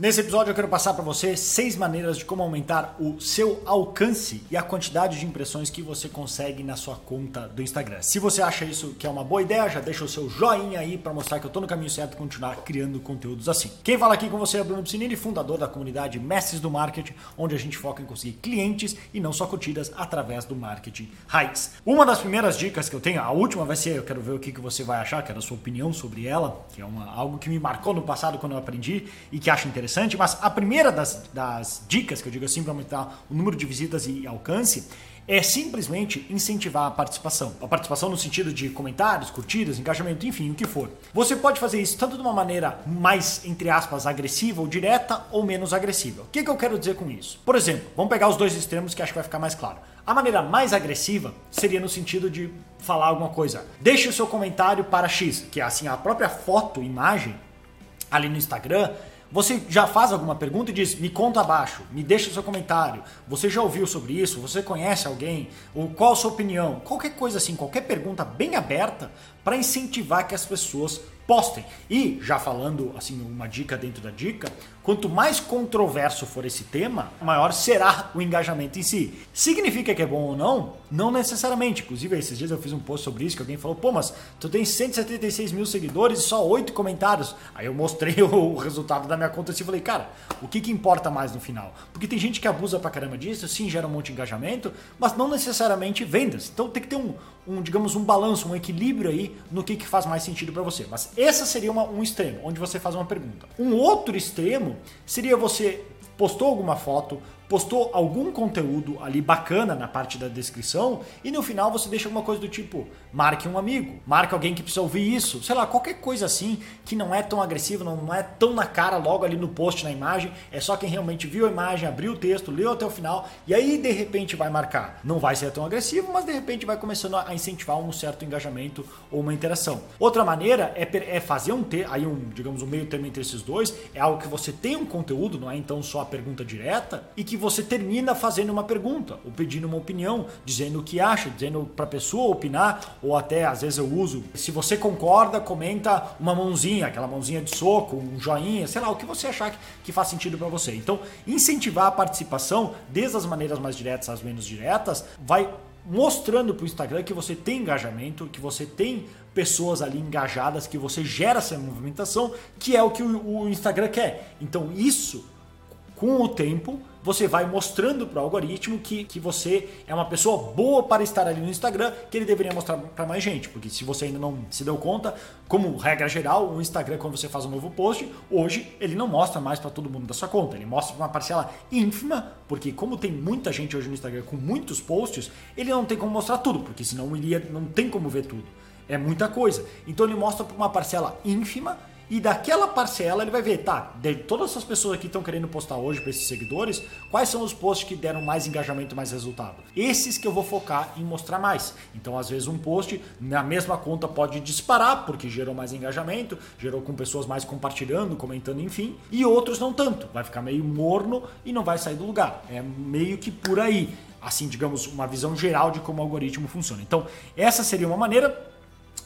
Nesse episódio eu quero passar para você seis maneiras de como aumentar o seu alcance e a quantidade de impressões que você consegue na sua conta do Instagram. Se você acha isso que é uma boa ideia, já deixa o seu joinha aí para mostrar que eu estou no caminho certo e continuar criando conteúdos assim. Quem fala aqui com você é Bruno Piscinini, fundador da comunidade Mestres do Marketing, onde a gente foca em conseguir clientes e não só curtidas através do marketing raiz. Uma das primeiras dicas que eu tenho, a última vai ser, eu quero ver o que, que você vai achar, quero a sua opinião sobre ela, que é uma, algo que me marcou no passado quando eu aprendi e que acho interessante interessante, mas a primeira das, das dicas que eu digo assim para aumentar o número de visitas e alcance é simplesmente incentivar a participação. A participação no sentido de comentários, curtidas, engajamento, enfim, o que for. Você pode fazer isso tanto de uma maneira mais, entre aspas, agressiva ou direta ou menos agressiva. O que, que eu quero dizer com isso? Por exemplo, vamos pegar os dois extremos que acho que vai ficar mais claro. A maneira mais agressiva seria no sentido de falar alguma coisa. Deixe o seu comentário para X, que é assim a própria foto, imagem ali no Instagram você já faz alguma pergunta e diz: me conta abaixo, me deixa seu comentário. Você já ouviu sobre isso? Você conhece alguém? Ou qual a sua opinião? Qualquer coisa assim, qualquer pergunta bem aberta para incentivar que as pessoas postem. E já falando assim uma dica dentro da dica, quanto mais controverso for esse tema, maior será o engajamento em si. Significa que é bom ou não? Não necessariamente. Inclusive esses dias eu fiz um post sobre isso que alguém falou: "Pô, mas tu tem 176 mil seguidores e só 8 comentários". Aí eu mostrei o resultado da minha conta e falei: "Cara, o que que importa mais no final?". Porque tem gente que abusa pra caramba disso, sim, gera um monte de engajamento, mas não necessariamente vendas. Então tem que ter um, um digamos um balanço, um equilíbrio aí no que que faz mais sentido para você. Mas esse seria uma, um extremo, onde você faz uma pergunta. Um outro extremo seria você postou alguma foto, postou algum conteúdo ali bacana na parte da descrição e no final você deixa alguma coisa do tipo marque um amigo, marque alguém que precisa ouvir isso, sei lá, qualquer coisa assim que não é tão agressivo, não é tão na cara logo ali no post, na imagem, é só quem realmente viu a imagem, abriu o texto, leu até o final e aí de repente vai marcar. Não vai ser tão agressivo, mas de repente vai começando a incentivar um certo engajamento ou uma interação. Outra maneira é, é fazer um ter aí um, digamos, um meio termo entre esses dois, é algo que você tem um conteúdo, não é então só a pergunta direta e que você termina fazendo uma pergunta, ou pedindo uma opinião, dizendo o que acha, dizendo para a pessoa opinar, ou até às vezes eu uso, se você concorda, comenta uma mãozinha, aquela mãozinha de soco, um joinha, sei lá, o que você achar que, que faz sentido para você. Então, incentivar a participação, desde as maneiras mais diretas às menos diretas, vai mostrando para o Instagram que você tem engajamento, que você tem pessoas ali engajadas, que você gera essa movimentação, que é o que o, o Instagram quer. Então, isso, com o tempo, você vai mostrando para o algoritmo que, que você é uma pessoa boa para estar ali no Instagram, que ele deveria mostrar para mais gente. Porque se você ainda não se deu conta, como regra geral, o Instagram, quando você faz um novo post, hoje ele não mostra mais para todo mundo da sua conta. Ele mostra para uma parcela ínfima, porque como tem muita gente hoje no Instagram com muitos posts, ele não tem como mostrar tudo, porque senão ele ia, não tem como ver tudo. É muita coisa. Então ele mostra para uma parcela ínfima e daquela parcela ele vai ver, tá, de todas essas pessoas que estão querendo postar hoje para esses seguidores, quais são os posts que deram mais engajamento, mais resultado? Esses que eu vou focar em mostrar mais. Então, às vezes um post na mesma conta pode disparar porque gerou mais engajamento, gerou com pessoas mais compartilhando, comentando, enfim, e outros não tanto. Vai ficar meio morno e não vai sair do lugar. É meio que por aí. Assim, digamos, uma visão geral de como o algoritmo funciona. Então, essa seria uma maneira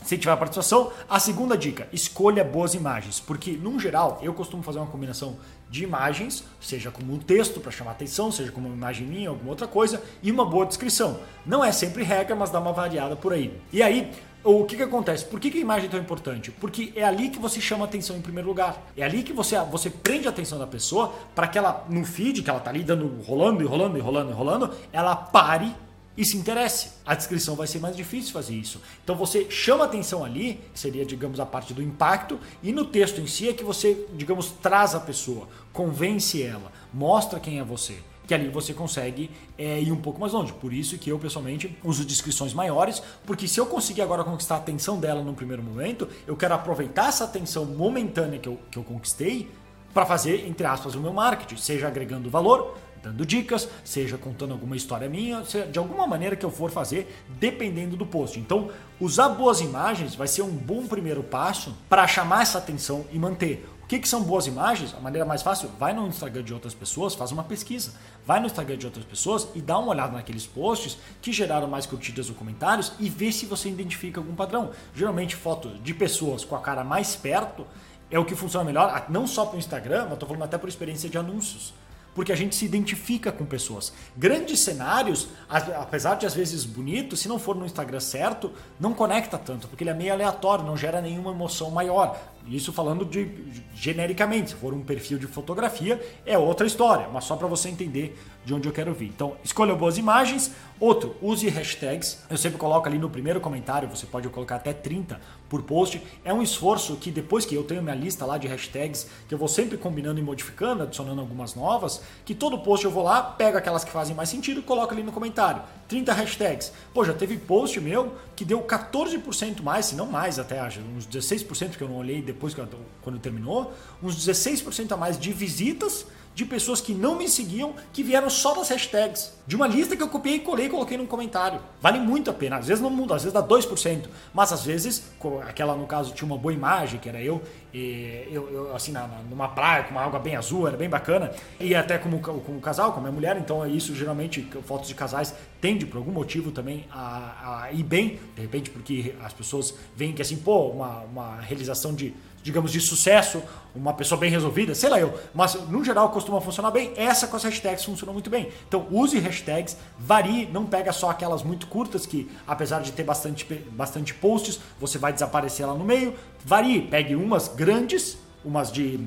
se tiver participação. A segunda dica, escolha boas imagens, porque, no geral, eu costumo fazer uma combinação de imagens, seja como um texto para chamar atenção, seja como uma imagem minha, alguma outra coisa, e uma boa descrição. Não é sempre regra, mas dá uma variada por aí. E aí, o que, que acontece? Por que, que a imagem é tão importante? Porque é ali que você chama atenção em primeiro lugar. É ali que você, você prende a atenção da pessoa para que ela, no feed, que ela tá ali dando, rolando e rolando e rolando e rolando, ela pare e se interesse. A descrição vai ser mais difícil fazer isso. Então você chama atenção ali, seria, digamos, a parte do impacto, e no texto em si é que você, digamos, traz a pessoa, convence ela, mostra quem é você. Que ali você consegue é, ir um pouco mais longe. Por isso que eu, pessoalmente, uso descrições maiores, porque se eu conseguir agora conquistar a atenção dela no primeiro momento, eu quero aproveitar essa atenção momentânea que eu, que eu conquistei para fazer, entre aspas, o meu marketing, seja agregando valor, dando dicas, seja contando alguma história minha, de alguma maneira que eu for fazer, dependendo do post. Então, usar boas imagens vai ser um bom primeiro passo para chamar essa atenção e manter. O que, que são boas imagens? A maneira mais fácil, vai no Instagram de outras pessoas, faz uma pesquisa. Vai no Instagram de outras pessoas e dá uma olhada naqueles posts que geraram mais curtidas ou comentários e vê se você identifica algum padrão. Geralmente fotos de pessoas com a cara mais perto é o que funciona melhor, não só para o Instagram, mas estou falando até por experiência de anúncios porque a gente se identifica com pessoas. Grandes cenários, apesar de às vezes bonito, se não for no Instagram certo, não conecta tanto, porque ele é meio aleatório, não gera nenhuma emoção maior. Isso falando de genericamente, se for um perfil de fotografia, é outra história, mas só para você entender de onde eu quero vir. Então, escolha boas imagens. Outro, use hashtags. Eu sempre coloco ali no primeiro comentário, você pode colocar até 30 por post. É um esforço que depois que eu tenho minha lista lá de hashtags, que eu vou sempre combinando e modificando, adicionando algumas novas, que todo post eu vou lá, pego aquelas que fazem mais sentido e coloco ali no comentário. 30 hashtags. Pô, já teve post meu que deu 14% mais, se não mais até, uns 16% que eu não olhei depois quando terminou, uns 16% a mais de visitas de pessoas que não me seguiam, que vieram só das hashtags. De uma lista que eu copiei, colei e coloquei num comentário. Vale muito a pena. Às vezes não muda, às vezes dá 2%. Mas às vezes, aquela no caso tinha uma boa imagem, que era eu, eu, eu assim, na, numa praia, com uma água bem azul, era bem bacana. E até como, como casal, com a minha mulher, então é isso geralmente, fotos de casais tende por algum motivo também a, a ir bem. De repente, porque as pessoas veem que assim, pô, uma, uma realização de digamos, de sucesso, uma pessoa bem resolvida, sei lá eu, mas no geral costuma funcionar bem. Essa com as hashtags funciona muito bem. Então use hashtags, varie, não pega só aquelas muito curtas que, apesar de ter bastante, bastante posts, você vai desaparecer lá no meio. Varie, pegue umas grandes, umas de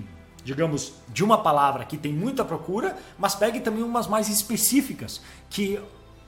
digamos, de uma palavra que tem muita procura, mas pegue também umas mais específicas, que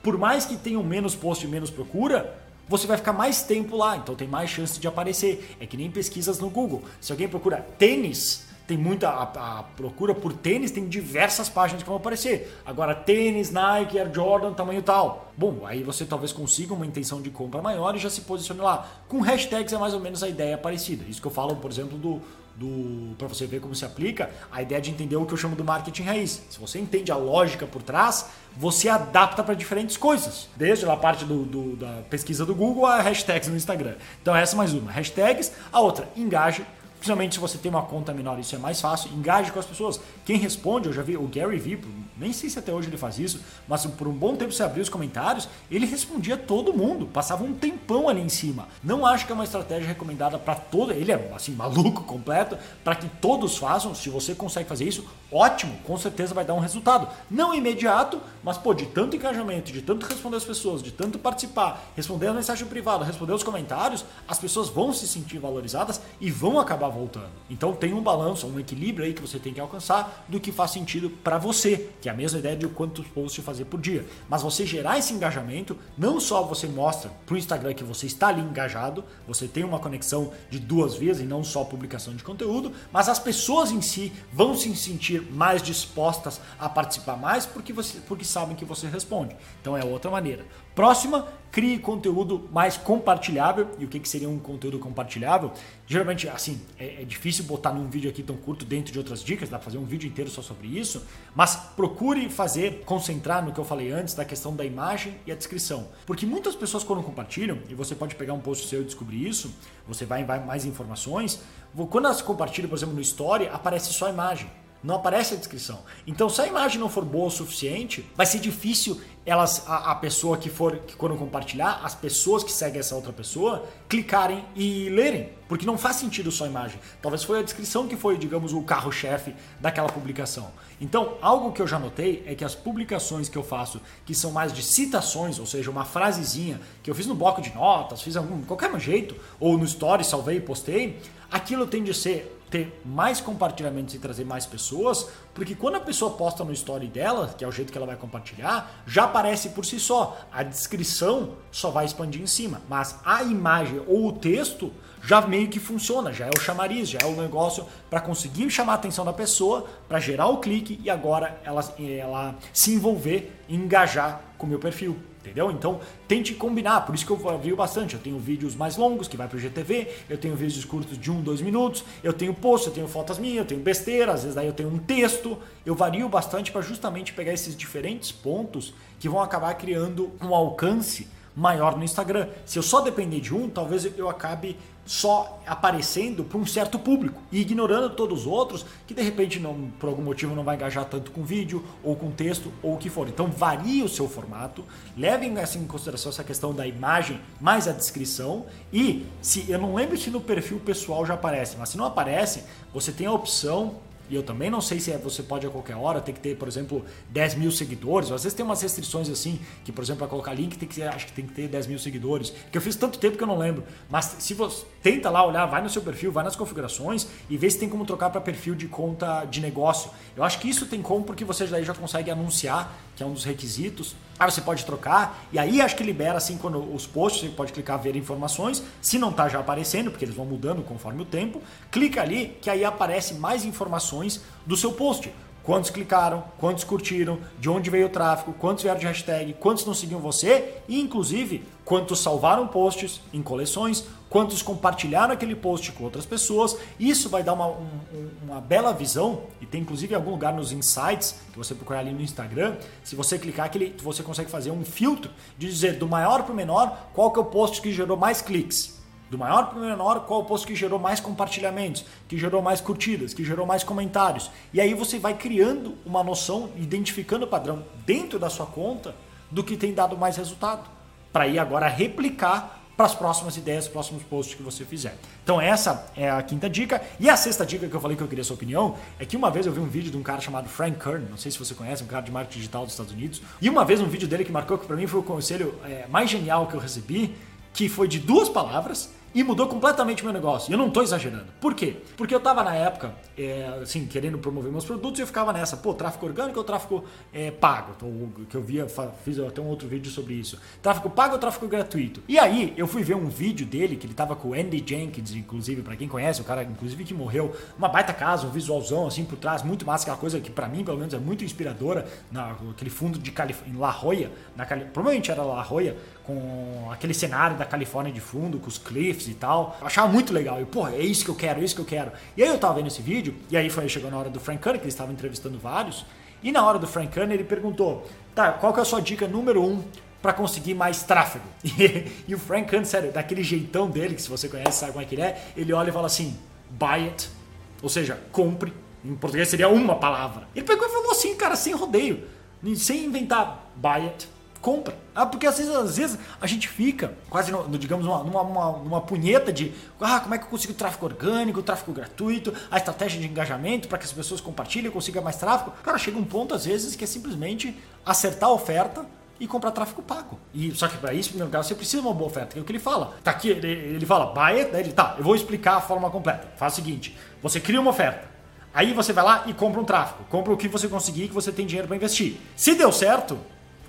por mais que tenham menos post e menos procura, você vai ficar mais tempo lá, então tem mais chance de aparecer. É que nem pesquisas no Google. Se alguém procura tênis, tem muita a, a, procura por tênis, tem diversas páginas que vão aparecer. Agora, tênis, Nike, Air Jordan, tamanho tal. Bom, aí você talvez consiga uma intenção de compra maior e já se posicione lá. Com hashtags é mais ou menos a ideia parecida. Isso que eu falo, por exemplo, do, do para você ver como se aplica, a ideia de entender o que eu chamo do marketing raiz. Se você entende a lógica por trás, você adapta para diferentes coisas. Desde a parte do, do, da pesquisa do Google a hashtags no Instagram. Então essa é mais uma. Hashtags. A outra, engaje Principalmente se você tem uma conta menor, isso é mais fácil. Engaje com as pessoas. Quem responde, eu já vi o Gary Vee, nem sei se até hoje ele faz isso, mas por um bom tempo você abria os comentários, ele respondia todo mundo, passava um tempão ali em cima. Não acho que é uma estratégia recomendada para todo, ele é assim maluco completo, para que todos façam. Se você consegue fazer isso, ótimo, com certeza vai dar um resultado. Não imediato, mas pô, de tanto engajamento, de tanto responder as pessoas, de tanto participar, responder a mensagem privada, responder os comentários, as pessoas vão se sentir valorizadas e vão acabar voltando. Então tem um balanço, um equilíbrio aí que você tem que alcançar do que faz sentido para você, que é a mesma ideia de quantos posts fazer por dia. Mas você gerar esse engajamento, não só você mostra para o Instagram que você está ali engajado, você tem uma conexão de duas vias e não só publicação de conteúdo, mas as pessoas em si vão se sentir mais dispostas a participar mais porque, você, porque sabem que você responde. Então é outra maneira. Próxima, crie conteúdo mais compartilhável. E o que, que seria um conteúdo compartilhável? Geralmente, assim, é, é, difícil botar num vídeo aqui tão curto dentro de outras dicas, dá pra fazer um vídeo inteiro só sobre isso, mas procure fazer, concentrar no que eu falei antes, da questão da imagem e a descrição. Porque muitas pessoas quando compartilham, e você pode pegar um post seu e descobrir isso, você vai em mais informações, quando elas compartilham, por exemplo, no Story, aparece só a imagem não aparece a descrição. Então, se a imagem não for boa o suficiente, vai ser difícil elas a, a, pessoa que for que quando compartilhar, as pessoas que seguem essa outra pessoa clicarem e lerem, porque não faz sentido só a imagem. Talvez foi a descrição que foi, digamos, o carro-chefe daquela publicação. Então, algo que eu já notei é que as publicações que eu faço, que são mais de citações, ou seja, uma frasezinha que eu fiz no bloco de notas, fiz algum qualquer jeito, ou no story salvei e postei, aquilo tende a ser ter mais compartilhamentos e trazer mais pessoas, porque quando a pessoa posta no story dela, que é o jeito que ela vai compartilhar, já aparece por si só. A descrição só vai expandir em cima, mas a imagem ou o texto já meio que funciona, já é o chamariz, já é o negócio para conseguir chamar a atenção da pessoa, para gerar o clique e agora ela, ela se envolver e engajar com o meu perfil entendeu? Então tente combinar, por isso que eu vario bastante. Eu tenho vídeos mais longos que vai para o GTV, eu tenho vídeos curtos de 1, um, 2 minutos, eu tenho posts, eu tenho fotos minhas, eu tenho besteira, às vezes daí eu tenho um texto. Eu vario bastante para justamente pegar esses diferentes pontos que vão acabar criando um alcance maior no Instagram. Se eu só depender de um, talvez eu acabe só aparecendo para um certo público e ignorando todos os outros que de repente não, por algum motivo não vai engajar tanto com vídeo ou com texto ou o que for. Então varie o seu formato, levem assim, em consideração essa questão da imagem mais a descrição e se eu não lembro se no perfil pessoal já aparece, mas se não aparece, você tem a opção e eu também não sei se é, você pode a qualquer hora, tem que ter, por exemplo, 10 mil seguidores. Às vezes tem umas restrições assim, que, por exemplo, para colocar link, tem que acho que tem que ter 10 mil seguidores. Que eu fiz tanto tempo que eu não lembro. Mas se você tenta lá olhar, vai no seu perfil, vai nas configurações e vê se tem como trocar para perfil de conta de negócio. Eu acho que isso tem como porque você daí já consegue anunciar, que é um dos requisitos. Aí você pode trocar, e aí acho que libera assim quando os posts, você pode clicar ver informações, se não está já aparecendo, porque eles vão mudando conforme o tempo, clica ali que aí aparece mais informações do seu post. Quantos clicaram, quantos curtiram, de onde veio o tráfego, quantos vieram de hashtag, quantos não seguiam você e inclusive quantos salvaram posts em coleções, quantos compartilharam aquele post com outras pessoas. Isso vai dar uma, um, uma bela visão, e tem inclusive algum lugar nos insights, que você procurar ali no Instagram, se você clicar, aquele, você consegue fazer um filtro de dizer do maior para o menor qual que é o post que gerou mais cliques. Do maior para o menor, qual o post que gerou mais compartilhamentos, que gerou mais curtidas, que gerou mais comentários. E aí você vai criando uma noção, identificando o padrão dentro da sua conta do que tem dado mais resultado. Para ir agora replicar para as próximas ideias, próximos posts que você fizer. Então essa é a quinta dica. E a sexta dica que eu falei que eu queria sua opinião é que uma vez eu vi um vídeo de um cara chamado Frank Kern, não sei se você conhece, um cara de marketing digital dos Estados Unidos, e uma vez um vídeo dele que marcou que para mim foi o conselho é, mais genial que eu recebi, que foi de duas palavras e mudou completamente o meu negócio. Eu não estou exagerando. Por quê? Porque eu estava na época, é, assim, querendo promover meus produtos e eu ficava nessa, pô, tráfego orgânico ou tráfego é, pago? Então, que eu via, fiz até um outro vídeo sobre isso. Tráfego pago ou tráfego gratuito? E aí eu fui ver um vídeo dele, que ele estava com o Andy Jenkins, inclusive, para quem conhece, o cara, inclusive, que morreu, uma baita casa, um visualzão assim por trás, muito massa, aquela coisa que para mim, pelo menos, é muito inspiradora, aquele fundo de Calif em La Jolla, na Cali provavelmente era La Jolla, com aquele cenário da Califórnia de fundo, com os cliffs e tal. Eu achava muito legal. E, porra, é isso que eu quero, é isso que eu quero. E aí eu tava vendo esse vídeo, e aí foi chegou na hora do Frank Kern, que eles estavam entrevistando vários. E na hora do Frank Kern, ele perguntou: tá, qual que é a sua dica número um para conseguir mais tráfego? E, o Frank Kern, sério, daquele jeitão dele, que se você conhece, sabe como é que ele é, ele olha e fala assim: buy it, ou seja, compre. Em português seria uma palavra. Ele pegou e falou assim, cara, sem rodeio, sem inventar buy it compra. Ah, porque às vezes, às vezes a gente fica quase, no, digamos, numa, numa, numa punheta de ah, como é que eu consigo tráfego orgânico, tráfego gratuito, a estratégia de engajamento para que as pessoas compartilhem consigam mais tráfego. Cara, chega um ponto às vezes que é simplesmente acertar a oferta e comprar tráfego pago. E só que para isso, primeiro lugar, você precisa de uma boa oferta, que é o que ele fala. Tá aqui, ele, ele fala, buy it, daí ele tá, eu vou explicar a forma completa. Faz o seguinte, você cria uma oferta. Aí você vai lá e compra um tráfego. Compra o que você conseguir que você tem dinheiro para investir. Se deu certo,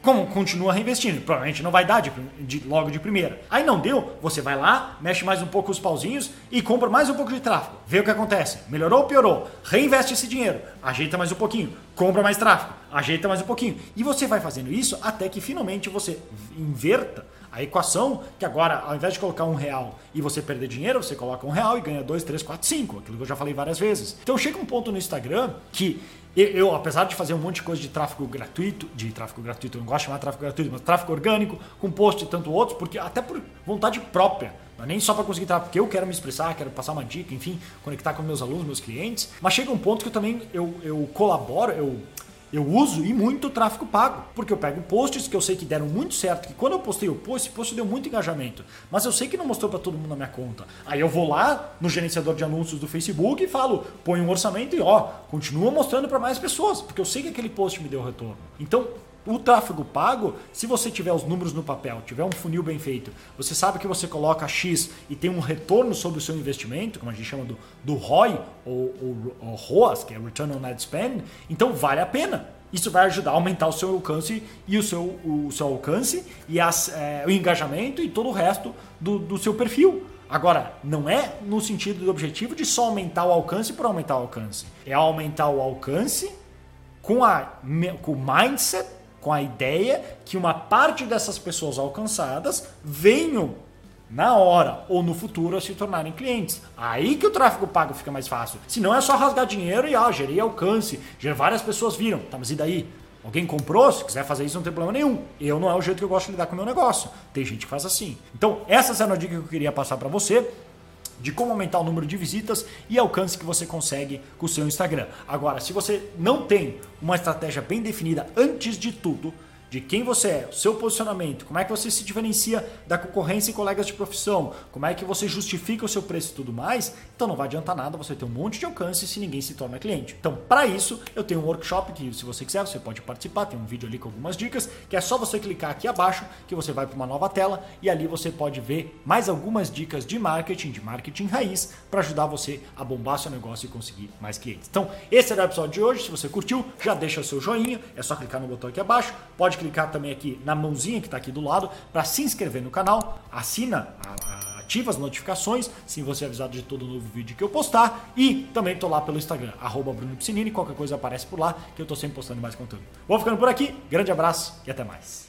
como continua reinvestindo, provavelmente não vai dar de, de, logo de primeira. Aí não deu, você vai lá, mexe mais um pouco os pauzinhos e compra mais um pouco de tráfego. Vê o que acontece. Melhorou ou piorou? Reinveste esse dinheiro, ajeita mais um pouquinho, compra mais tráfego, ajeita mais um pouquinho. E você vai fazendo isso até que finalmente você inverta a equação que agora, ao invés de colocar um real e você perder dinheiro, você coloca um real e ganha dois, três, quatro, cinco. Aquilo que eu já falei várias vezes. Então chega um ponto no Instagram que eu, apesar de fazer um monte de coisa de tráfego gratuito, de tráfego gratuito, eu não gosto de chamar tráfego gratuito, mas tráfego orgânico, com post e tanto outros, porque até por vontade própria, não é nem só para conseguir tráfego, porque eu quero me expressar, quero passar uma dica, enfim, conectar com meus alunos, meus clientes, mas chega um ponto que eu também eu, eu colaboro, eu eu uso e muito o tráfego pago, porque eu pego posts que eu sei que deram muito certo, que quando eu postei o post, esse post deu muito engajamento, mas eu sei que não mostrou para todo mundo na minha conta. Aí eu vou lá no gerenciador de anúncios do Facebook e falo, põe um orçamento e ó, continua mostrando para mais pessoas, porque eu sei que aquele post me deu retorno. Então, o tráfego pago, se você tiver os números no papel, tiver um funil bem feito, você sabe que você coloca X e tem um retorno sobre o seu investimento, como a gente chama do, do ROI, ou, ou, ou ROAS, que é Return on Ad Spend, então vale a pena. Isso vai ajudar a aumentar o seu alcance e o seu, o seu alcance e as, é, o engajamento e todo o resto do, do seu perfil. Agora, não é no sentido do objetivo de só aumentar o alcance por aumentar o alcance. É aumentar o alcance com, a, com o mindset com a ideia que uma parte dessas pessoas alcançadas venham na hora ou no futuro a se tornarem clientes. Aí que o tráfego pago fica mais fácil. Se não é só rasgar dinheiro e ah, gerei alcance, já várias pessoas viram. Tá, mas e daí? Alguém comprou, se quiser fazer isso não tem problema nenhum. Eu não é o jeito que eu gosto de lidar com o meu negócio. Tem gente que faz assim. Então, essa é a dica que eu queria passar para você de como aumentar o número de visitas e alcance que você consegue com o seu Instagram. Agora, se você não tem uma estratégia bem definida antes de tudo, de quem você é, o seu posicionamento, como é que você se diferencia da concorrência e colegas de profissão, como é que você justifica o seu preço e tudo mais, então não vai adiantar nada você ter um monte de alcance se ninguém se torna cliente. Então, para isso, eu tenho um workshop que, se você quiser, você pode participar, tem um vídeo ali com algumas dicas, que é só você clicar aqui abaixo, que você vai para uma nova tela e ali você pode ver mais algumas dicas de marketing, de marketing raiz, para ajudar você a bombar seu negócio e conseguir mais clientes. Então, esse era o episódio de hoje. Se você curtiu, já deixa o seu joinha, é só clicar no botão aqui abaixo, pode clicar também aqui na mãozinha que está aqui do lado para se inscrever no canal, assina, ativa as notificações, se você é avisado de todo novo vídeo que eu postar e também estou lá pelo Instagram, arroba Bruno Piscinini, qualquer coisa aparece por lá que eu estou sempre postando mais conteúdo. Vou ficando por aqui, grande abraço e até mais.